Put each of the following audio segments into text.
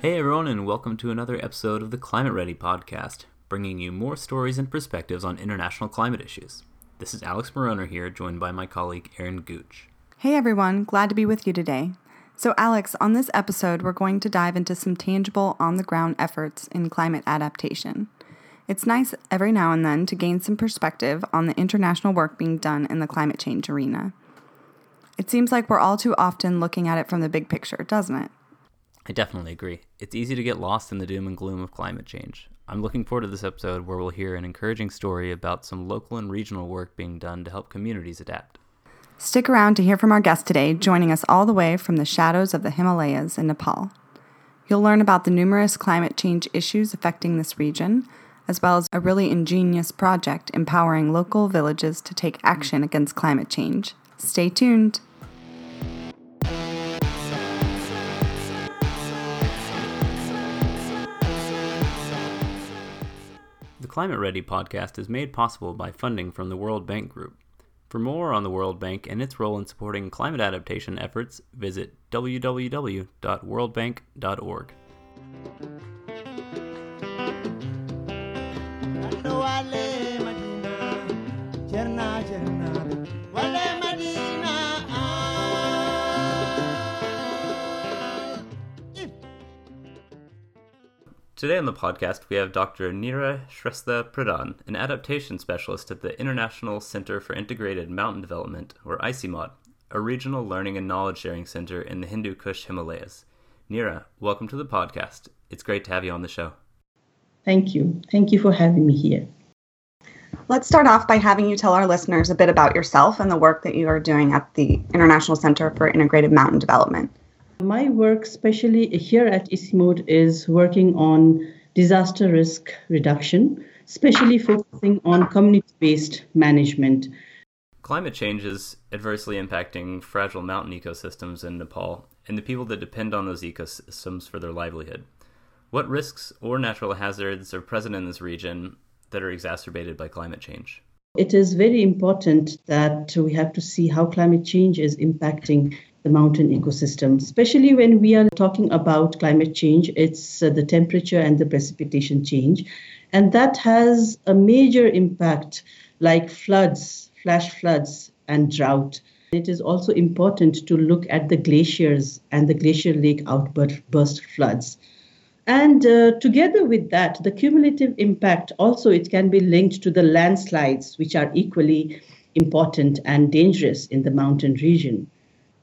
Hey everyone, and welcome to another episode of the Climate Ready podcast, bringing you more stories and perspectives on international climate issues. This is Alex Moroner here, joined by my colleague Erin Gooch. Hey everyone, glad to be with you today. So, Alex, on this episode, we're going to dive into some tangible on the ground efforts in climate adaptation. It's nice every now and then to gain some perspective on the international work being done in the climate change arena. It seems like we're all too often looking at it from the big picture, doesn't it? I definitely agree. It's easy to get lost in the doom and gloom of climate change. I'm looking forward to this episode where we'll hear an encouraging story about some local and regional work being done to help communities adapt. Stick around to hear from our guest today, joining us all the way from the shadows of the Himalayas in Nepal. You'll learn about the numerous climate change issues affecting this region, as well as a really ingenious project empowering local villages to take action against climate change. Stay tuned. Climate Ready podcast is made possible by funding from the World Bank Group. For more on the World Bank and its role in supporting climate adaptation efforts, visit www.worldbank.org. Today on the podcast, we have Dr. Neera Shrestha Pradhan, an adaptation specialist at the International Center for Integrated Mountain Development, or ICIMOD, a regional learning and knowledge sharing center in the Hindu Kush Himalayas. Neera, welcome to the podcast. It's great to have you on the show. Thank you. Thank you for having me here. Let's start off by having you tell our listeners a bit about yourself and the work that you are doing at the International Center for Integrated Mountain Development. My work, especially here at ICIMOD, is working on disaster risk reduction, especially focusing on community based management. Climate change is adversely impacting fragile mountain ecosystems in Nepal and the people that depend on those ecosystems for their livelihood. What risks or natural hazards are present in this region that are exacerbated by climate change? It is very important that we have to see how climate change is impacting the mountain ecosystem, especially when we are talking about climate change. It's uh, the temperature and the precipitation change. And that has a major impact, like floods, flash floods, and drought. It is also important to look at the glaciers and the glacier lake outburst floods. And uh, together with that, the cumulative impact also it can be linked to the landslides, which are equally important and dangerous in the mountain region.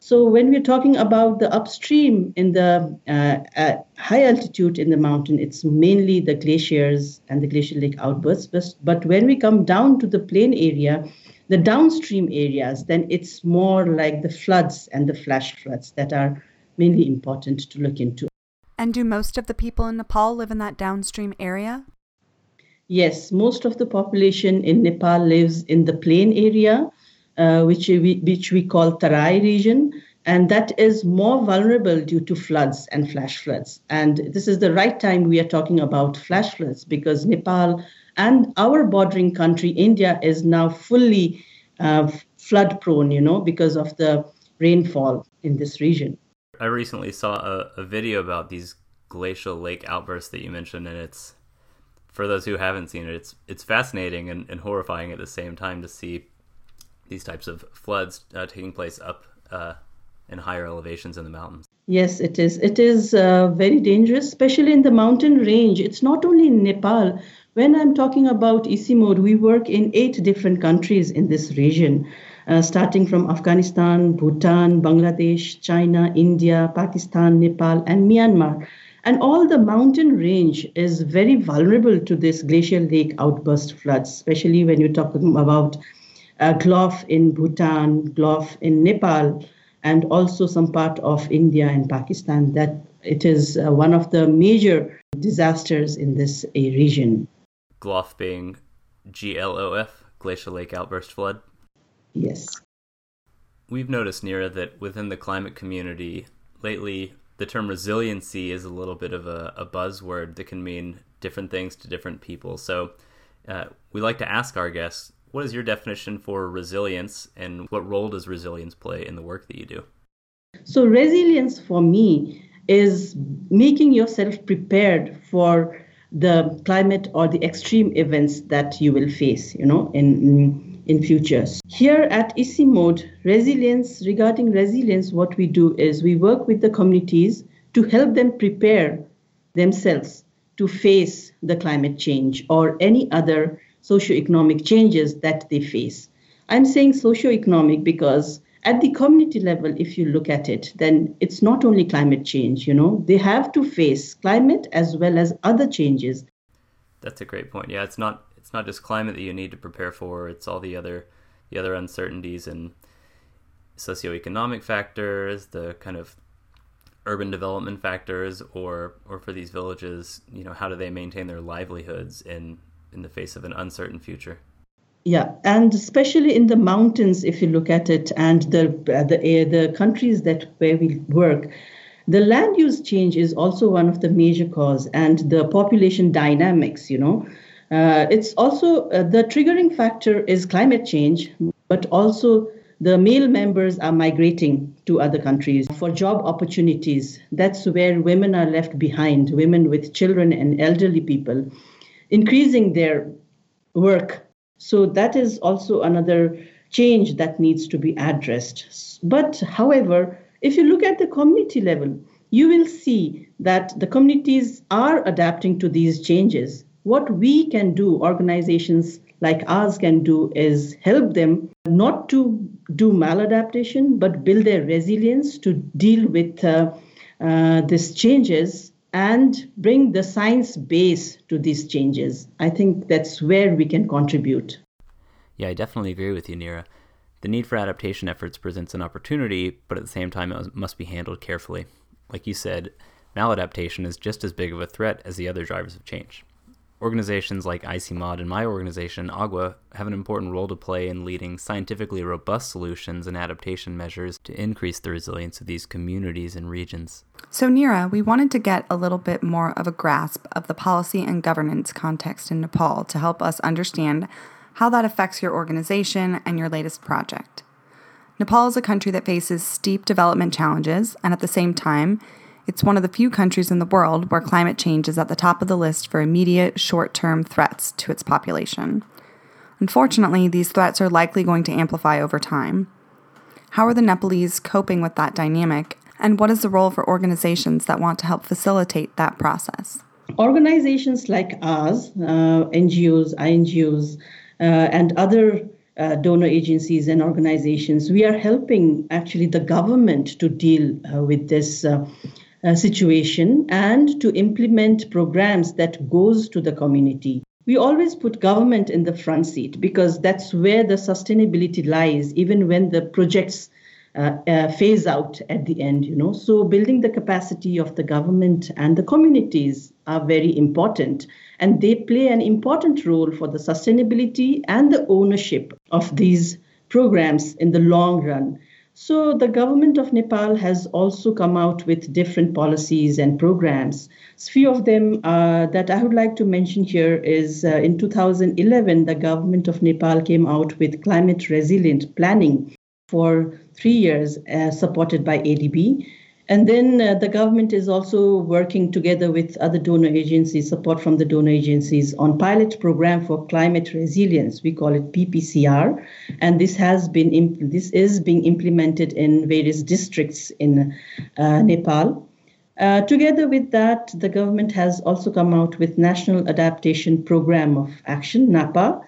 So when we're talking about the upstream in the uh, high altitude in the mountain, it's mainly the glaciers and the glacial lake outbursts. But when we come down to the plain area, the downstream areas, then it's more like the floods and the flash floods that are mainly important to look into. And do most of the people in Nepal live in that downstream area? Yes, most of the population in Nepal lives in the plain area uh, which, we, which we call Tarai region. And that is more vulnerable due to floods and flash floods. And this is the right time we are talking about flash floods because Nepal and our bordering country, India, is now fully uh, flood prone, you know, because of the rainfall in this region. I recently saw a, a video about these glacial lake outbursts that you mentioned, and it's for those who haven't seen it, it's it's fascinating and, and horrifying at the same time to see these types of floods uh, taking place up uh, in higher elevations in the mountains. Yes, it is. It is uh, very dangerous, especially in the mountain range. It's not only in Nepal. When I'm talking about ICIMOD, we work in eight different countries in this region, uh, starting from Afghanistan, Bhutan, Bangladesh, China, India, Pakistan, Nepal, and Myanmar. And all the mountain range is very vulnerable to this glacial lake outburst floods, especially when you're talking about uh, Glof in Bhutan, Glof in Nepal, and also some part of India and Pakistan, that it is uh, one of the major disasters in this uh, region. Glof being G L O F, Glacial Lake Outburst Flood? Yes. We've noticed, Neera, that within the climate community, lately the term resiliency is a little bit of a, a buzzword that can mean different things to different people. So uh, we like to ask our guests what is your definition for resilience and what role does resilience play in the work that you do? So, resilience for me is making yourself prepared for the climate or the extreme events that you will face, you know, in in futures. Here at ICIMOD, resilience, regarding resilience, what we do is we work with the communities to help them prepare themselves to face the climate change or any other socioeconomic changes that they face. I'm saying socioeconomic because at the community level, if you look at it, then it's not only climate change, you know, they have to face climate as well as other changes. That's a great point. Yeah, it's not it's not just climate that you need to prepare for, it's all the other the other uncertainties and socioeconomic factors, the kind of urban development factors or or for these villages, you know, how do they maintain their livelihoods in in the face of an uncertain future? Yeah, and especially in the mountains, if you look at it, and the uh, the uh, the countries that where we work, the land use change is also one of the major cause, and the population dynamics. You know, uh, it's also uh, the triggering factor is climate change, but also the male members are migrating to other countries for job opportunities. That's where women are left behind, women with children and elderly people, increasing their work so that is also another change that needs to be addressed. But however, if you look at the community level, you will see that the communities are adapting to these changes. What we can do, organizations like ours can do, is help them not to do maladaptation, but build their resilience to deal with uh, uh, these changes and bring the science base to these changes. I think that's where we can contribute. Yeah, I definitely agree with you, Neera. The need for adaptation efforts presents an opportunity, but at the same time, it must be handled carefully. Like you said, maladaptation is just as big of a threat as the other drivers of change. Organizations like ICIMOD and my organization, AGWA, have an important role to play in leading scientifically robust solutions and adaptation measures to increase the resilience of these communities and regions. So, Neera, we wanted to get a little bit more of a grasp of the policy and governance context in Nepal to help us understand how that affects your organization and your latest project. Nepal is a country that faces steep development challenges, and at the same time, it's one of the few countries in the world where climate change is at the top of the list for immediate, short term threats to its population. Unfortunately, these threats are likely going to amplify over time. How are the Nepalese coping with that dynamic, and what is the role for organizations that want to help facilitate that process? Organizations like ours, uh, NGOs, INGOs, uh, and other uh, donor agencies and organizations, we are helping actually the government to deal uh, with this uh, situation and to implement programs that goes to the community. We always put government in the front seat because that's where the sustainability lies even when the projects uh, uh, phase out at the end you know. So building the capacity of the government and the communities are very important and they play an important role for the sustainability and the ownership of these programs in the long run so the government of Nepal has also come out with different policies and programs. A few of them uh, that I would like to mention here is uh, in 2011, the government of Nepal came out with climate resilient planning for three years, uh, supported by ADB. And then uh, the government is also working together with other donor agencies, support from the donor agencies, on pilot program for climate resilience. We call it PPCR, and this has been imp- this is being implemented in various districts in uh, Nepal. Uh, together with that, the government has also come out with National Adaptation Program of Action (NAPA),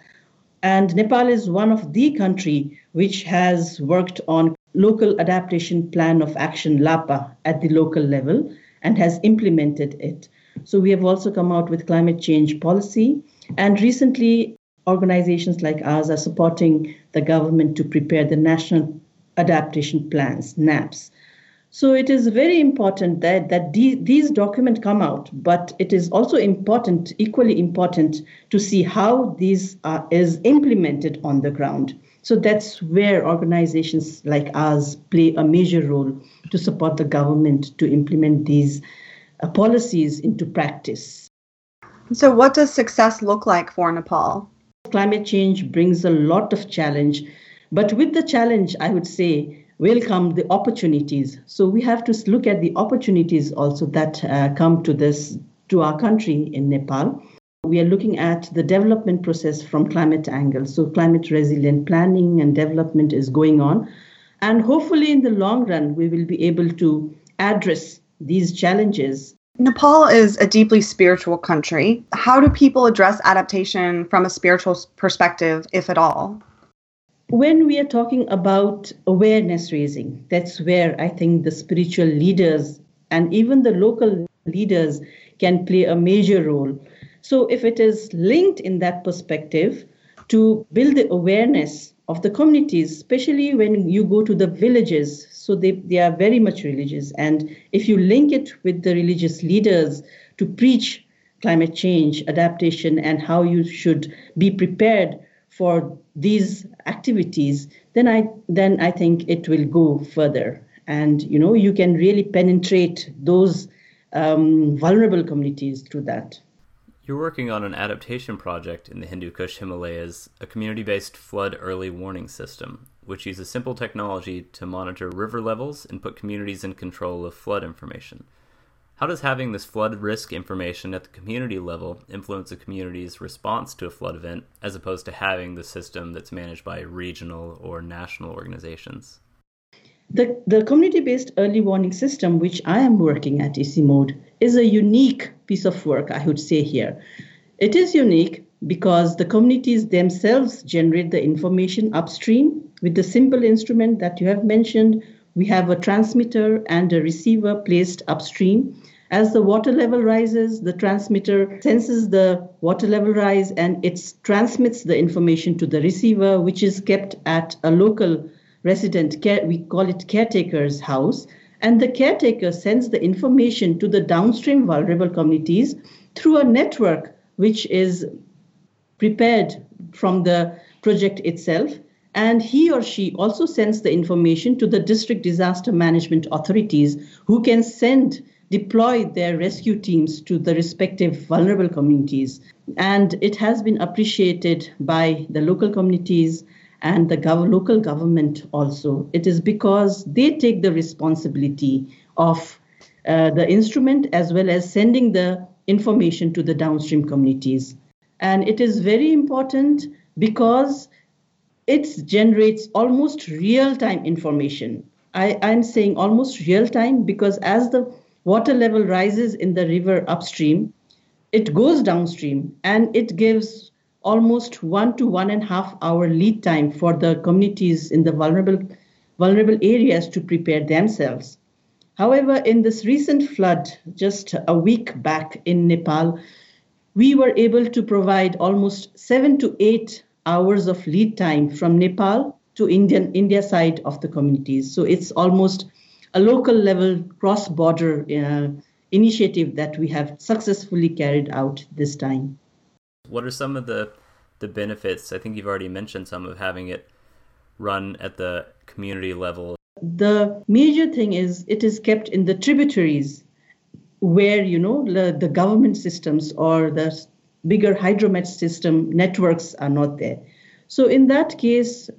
and Nepal is one of the country which has worked on local adaptation plan of action LAPA at the local level and has implemented it. So we have also come out with climate change policy and recently organizations like ours are supporting the government to prepare the national adaptation plans NAPS. So it is very important that, that these documents come out, but it is also important, equally important, to see how these are, is implemented on the ground. So that's where organizations like ours play a major role to support the government to implement these uh, policies into practice. So, what does success look like for Nepal? Climate change brings a lot of challenge, but with the challenge, I would say will come the opportunities. So we have to look at the opportunities also that uh, come to this to our country in Nepal. We are looking at the development process from climate angle. So climate resilient planning and development is going on. And hopefully in the long run, we will be able to address these challenges. Nepal is a deeply spiritual country. How do people address adaptation from a spiritual perspective, if at all? when we are talking about awareness raising, that's where I think the spiritual leaders and even the local leaders can play a major role. So, if it is linked in that perspective to build the awareness of the communities, especially when you go to the villages, so they, they are very much religious. And if you link it with the religious leaders to preach climate change, adaptation, and how you should be prepared for these activities, then I then I think it will go further, and you know you can really penetrate those um, vulnerable communities through that. You're working on an adaptation project in the Hindu Kush Himalayas, a community based flood early warning system, which uses simple technology to monitor river levels and put communities in control of flood information. How does having this flood risk information at the community level influence a community's response to a flood event as opposed to having the system that's managed by regional or national organizations? The, the community based early warning system, which I am working at ICIMOD, is a unique piece of work, I would say here. It is unique because the communities themselves generate the information upstream with the simple instrument that you have mentioned. We have a transmitter and a receiver placed upstream as the water level rises, the transmitter senses the water level rise and it transmits the information to the receiver, which is kept at a local resident, care, we call it caretaker's house. And the caretaker sends the information to the downstream vulnerable communities through a network which is prepared from the project itself. And he or she also sends the information to the district disaster management authorities who can send deploy their rescue teams to the respective vulnerable communities. And it has been appreciated by the local communities and the gov- local government also. It is because they take the responsibility of uh, the instrument as well as sending the information to the downstream communities. And it is very important because it generates almost real time information. I, I'm saying almost real time because as the water level rises in the river upstream, it goes downstream and it gives almost one to one and a half hour lead time for the communities in the vulnerable vulnerable areas to prepare themselves. However, in this recent flood, just a week back in Nepal, we were able to provide almost seven to eight hours of lead time from Nepal to Indian India side of the communities. So it's almost a local level cross border uh, initiative that we have successfully carried out this time. What are some of the the benefits? I think you've already mentioned some of having it run at the community level. The major thing is it is kept in the tributaries where you know the, the government systems or the bigger hydromet system networks are not there. So in that case,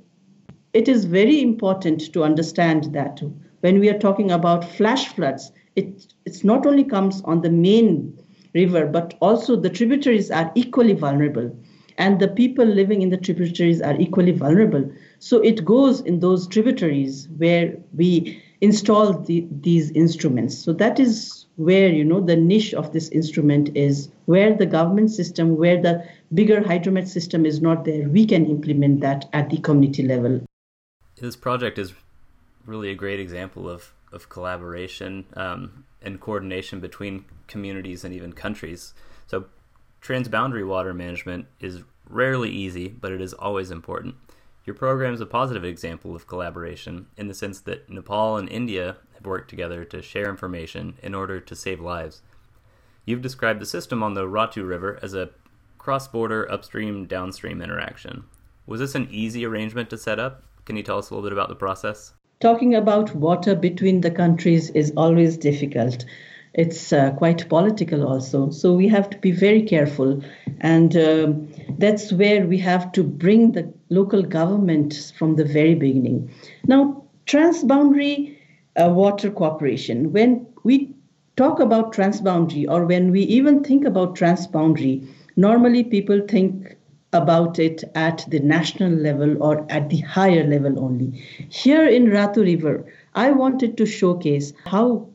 it is very important to understand that when we are talking about flash floods, it it's not only comes on the main river, but also the tributaries are equally vulnerable. And the people living in the tributaries are equally vulnerable. So it goes in those tributaries where we install the, these instruments. So that is where you know the niche of this instrument is where the government system where the bigger hydromet system is not there we can implement that at the community level this project is really a great example of of collaboration um, and coordination between communities and even countries. So, transboundary water management is rarely easy, but it is always important. Your program is a positive example of collaboration in the sense that Nepal and India have worked together to share information in order to save lives. You've described the system on the Ratu River as a cross border upstream downstream interaction. Was this an easy arrangement to set up? Can you tell us a little bit about the process? Talking about water between the countries is always difficult. It's uh, quite political also. So we have to be very careful. And um, that's where we have to bring the local government from the very beginning. Now, transboundary uh, water cooperation, when we talk about transboundary or when we even think about transboundary, normally people think about it at the national level or at the higher level only. Here in Ratu River, I wanted to showcase how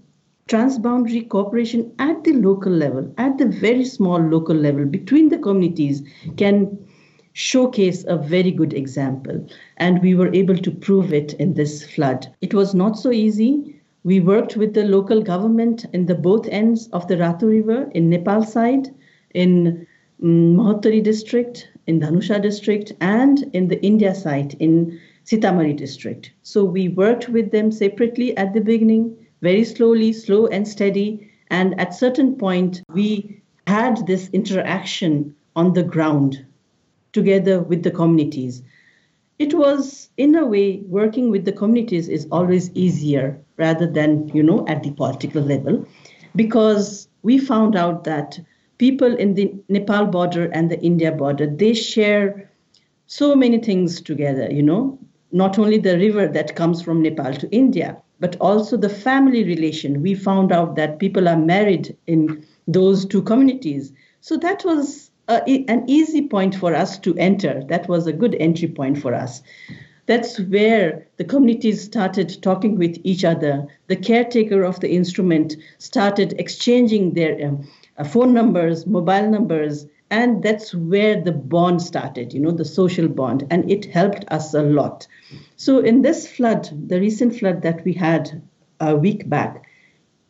transboundary cooperation at the local level, at the very small local level between the communities, can showcase a very good example. And we were able to prove it in this flood. It was not so easy. We worked with the local government in the both ends of the Ratu River, in Nepal side, in um, district, in Dhanusha district, and in the India site in Sitamarhi district. So we worked with them separately at the beginning, very slowly, slow and steady. And at certain point, we had this interaction on the ground together with the communities. It was, in a way, working with the communities is always easier rather than, you know, at the political level, because we found out that people in the Nepal border and the India border, they share so many things together, you know, not only the river that comes from Nepal to India, but also the family relation. We found out that people are married in those two communities. So that was a, an easy point for us to enter. That was a good entry point for us. That's where the communities started talking with each other. The caretaker of the instrument started exchanging their um, Uh, phone numbers, mobile numbers, and that's where the bond started, you know, the social bond, and it helped us a lot. So, in this flood, the recent flood that we had a week back,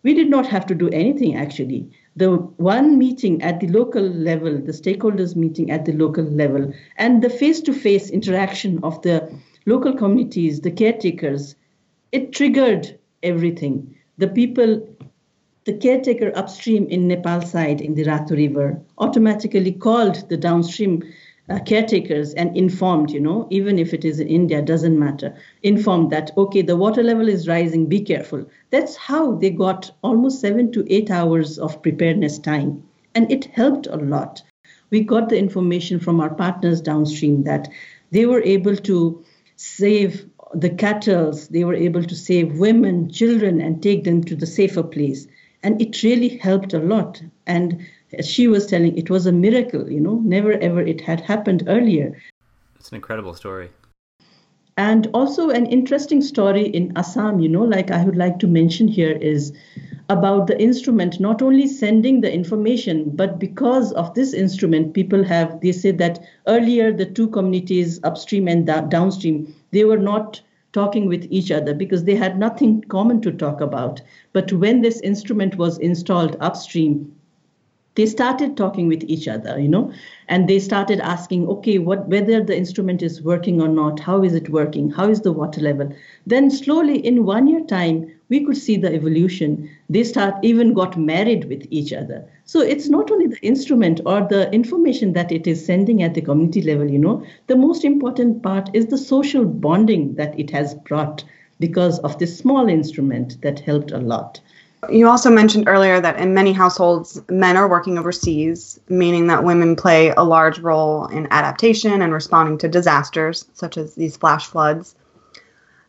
we did not have to do anything actually. The one meeting at the local level, the stakeholders meeting at the local level, and the face to face interaction of the local communities, the caretakers, it triggered everything. The people the caretaker upstream in Nepal side in the Ratu River automatically called the downstream uh, caretakers and informed, you know, even if it is in India, doesn't matter, informed that, okay, the water level is rising, be careful. That's how they got almost seven to eight hours of preparedness time. And it helped a lot. We got the information from our partners downstream that they were able to save the cattle, they were able to save women, children, and take them to the safer place and it really helped a lot. And as she was telling it was a miracle you know never ever it had happened earlier. It's an incredible story. And also an interesting story in assam you know like i would like to mention here is about the instrument not only sending the information but because of this instrument people have they say that earlier the two communities upstream and downstream they were not talking with each other because they had nothing common to talk about. But when this instrument was installed upstream, they started talking with each other, you know, and they started asking, okay, what whether the instrument is working or not, how is it working, how is the water level? Then slowly, in one year time, we could see the evolution. They start even got married with each other. So it's not only the instrument or the information that it is sending at the community level, you know, the most important part is the social bonding that it has brought because of this small instrument that helped a lot. You also mentioned earlier that in many households, men are working overseas, meaning that women play a large role in adaptation and responding to disasters, such as these flash floods.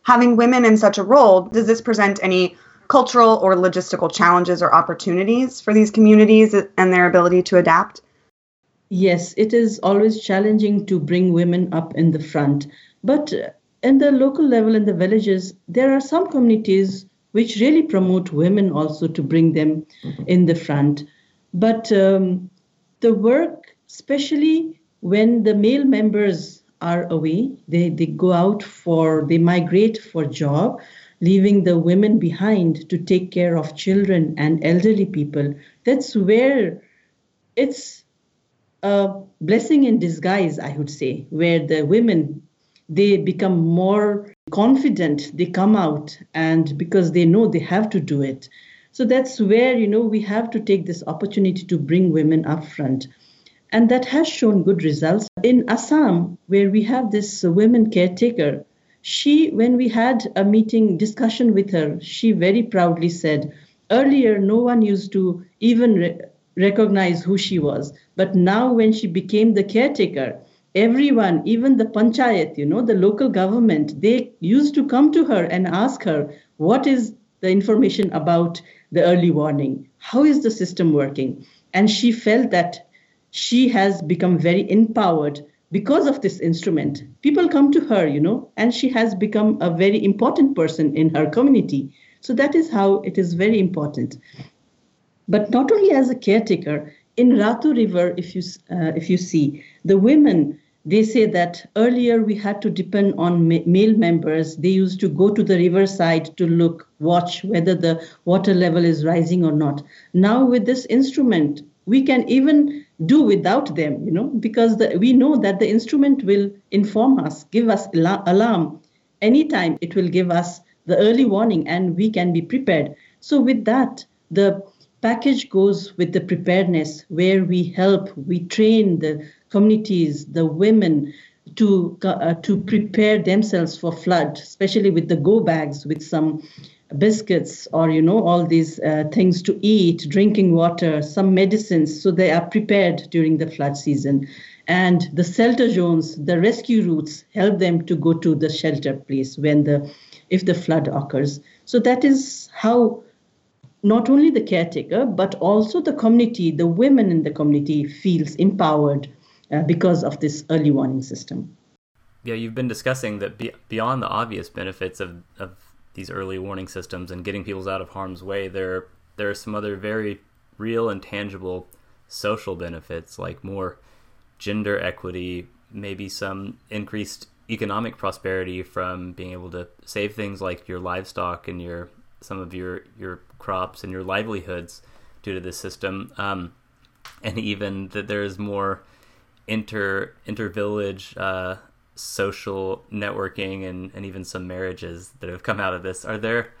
Having women in such a role, does this present any cultural or logistical challenges or opportunities for these communities and their ability to adapt? Yes, it is always challenging to bring women up in the front. But in the local level, in the villages, there are some communities which really promote women also to bring them in the front. But um, the work, especially when the male members are away, they, they go out for, they migrate for job, leaving the women behind to take care of children and elderly people. That's where it's a blessing in disguise, I would say, where the women they become more confident they come out and because they know they have to do it. So that's where you know we have to take this opportunity to bring women up front and that has shown good results in assam where we have this women caretaker she when we had a meeting discussion with her she very proudly said earlier no one used to even re- recognize who she was but now when she became the caretaker everyone, even the panchayat, you know, the local government, they used to come to her and ask her, what is the information about the early warning? How is the system working? And she felt that she has become very empowered because of this instrument. People come to her, you know, and she has become a very important person in her community. So that is how it is very important. But not only as a caretaker, in Ratu River, if you uh, if you see the women, they say that earlier we had to depend on ma- male members. They used to go to the riverside to look, watch whether the water level is rising or not. Now with this instrument, we can even do without them, you know, because the, we know that the instrument will inform us, give us alarm anytime. It will give us the early warning, and we can be prepared. So with that, the package goes with the preparedness where we help, we train the communities, the women to uh, to prepare themselves for flood, especially with the go bags with some biscuits or you know all these uh, things to eat, drinking water, some medicines, so they are prepared during the flood season. And the shelter zones, the rescue routes help them to go to the shelter place when the if the flood occurs. So that is how not only the caretaker, but also the community, the women in the community feels empowered uh, because of this early warning system. Yeah, you've been discussing that be- beyond the obvious benefits of, of these early warning systems and getting people out of harm's way, there there are some other very real and tangible social benefits like more gender equity, maybe some increased economic prosperity from being able to save things like your livestock and your some of your your crops and your livelihoods due to this system, um, and even that there is more inter inter village uh, social networking and, and even some marriages that have come out of this. Are there?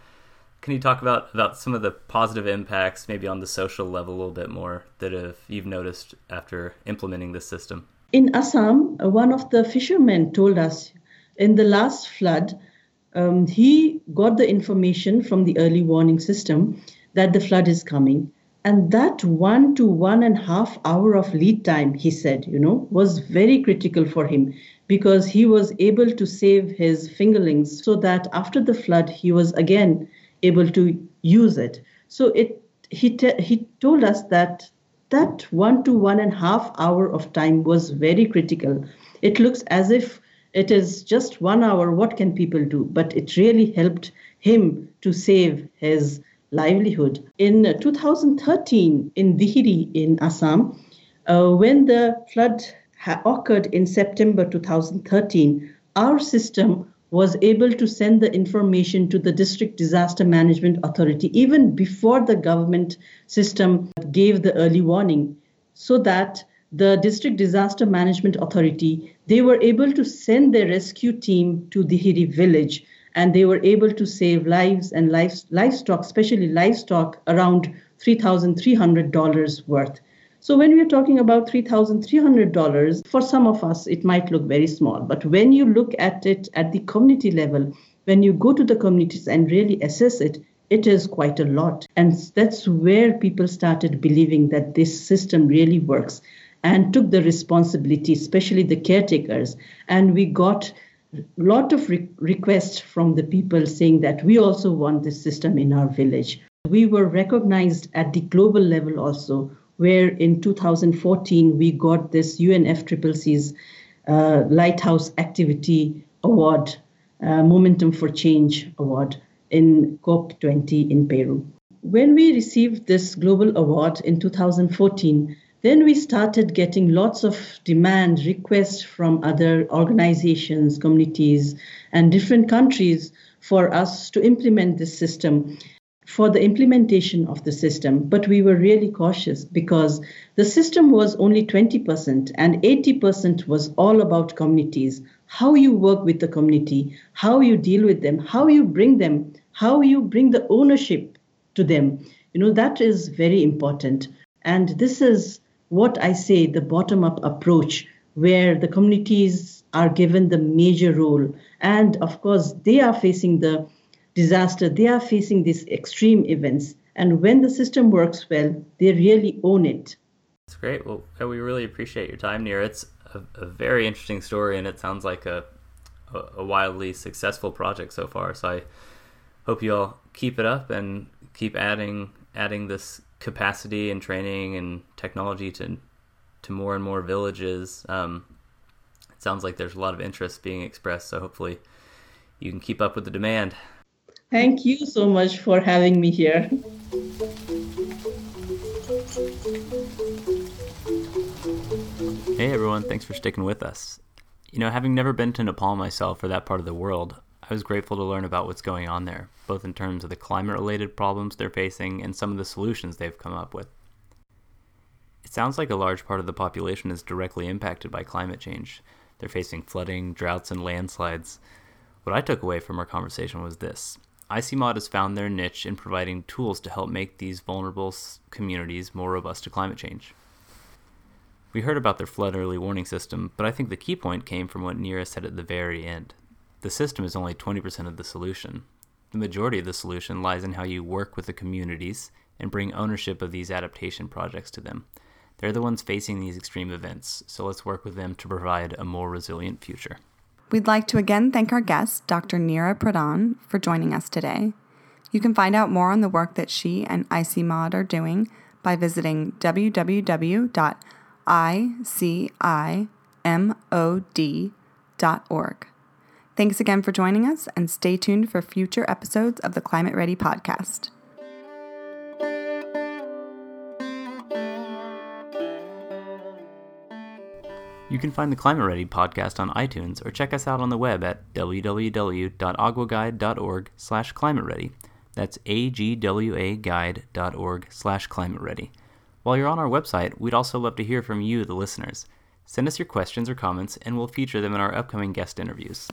Can you talk about about some of the positive impacts, maybe on the social level, a little bit more that have you've noticed after implementing this system? In Assam, uh, one of the fishermen told us in the last flood um, he got the information from the early warning system that the flood is coming. And that one to one and a half hour of lead time, he said, you know, was very critical for him because he was able to save his fingerlings so that after the flood, he was again able to use it. So it he, te- he told us that that one to one and a half hour of time was very critical. It looks as if it is just one hour. What can people do? But it really helped him to save his livelihood. In 2013, in Dihiri, in Assam, uh, when the flood occurred in September 2013, our system was able to send the information to the district disaster management authority even before the government system gave the early warning so that the district disaster management authority they were able to send their rescue team to Dihiri village and they were able to save lives and livestock, especially livestock, around $3,300 worth. So when we are talking about $3,300, for some of us, it might look very small. But when you look at it at the community level, when you go to the communities and really assess it, it is quite a lot. And that's where people started believing that this system really works and took the responsibility, especially the caretakers. And we got a lot of re- requests from the people saying that we also want this system in our village. We were recognized at the global level also, where in 2014 we got this UNFCCC's uh, Lighthouse Activity Award, uh, Momentum for Change Award in COP20 in Peru. When we received this global award in 2014, then we started getting lots of demand requests from other organizations, communities, and different countries for us to implement this system for the implementation of the system. But we were really cautious because the system was only 20% and 80% was all about communities. How you work with the community, how you deal with them, how you bring them, how you bring the ownership to them. You know, that is very important. And this is what I say the bottom up approach, where the communities are given the major role. And of course, they are facing the disaster, they are facing these extreme events. And when the system works well, they really own it. That's great. Well, we really appreciate your time, Neera. It's a, a very interesting story, and it sounds like a, a, a wildly successful project so far. So I hope you all keep it up and keep adding adding this capacity and training and technology to to more and more villages. Um, it sounds like there's a lot of interest being expressed, so hopefully you can keep up with the demand. Thank you so much for having me here. Hey everyone, thanks for sticking with us. You know, having never been to Nepal myself or that part of the world, I was grateful to learn about what's going on there, both in terms of the climate related problems they're facing and some of the solutions they've come up with. It sounds like a large part of the population is directly impacted by climate change. They're facing flooding, droughts, and landslides. What I took away from our conversation was this ICIMOD has found their niche in providing tools to help make these vulnerable communities more robust to climate change. We heard about their flood early warning system, but I think the key point came from what Neera said at the very end. The system is only 20% of the solution. The majority of the solution lies in how you work with the communities and bring ownership of these adaptation projects to them. They're the ones facing these extreme events, so let's work with them to provide a more resilient future. We'd like to again thank our guest, Dr. Neera Pradhan, for joining us today. You can find out more on the work that she and ICIMOD are doing by visiting www.icimod.org. Thanks again for joining us, and stay tuned for future episodes of the Climate Ready podcast. You can find the Climate Ready podcast on iTunes or check us out on the web at www.agwaguide.org slash climate ready. That's agwaguide.org slash climate ready. While you're on our website, we'd also love to hear from you, the listeners. Send us your questions or comments, and we'll feature them in our upcoming guest interviews.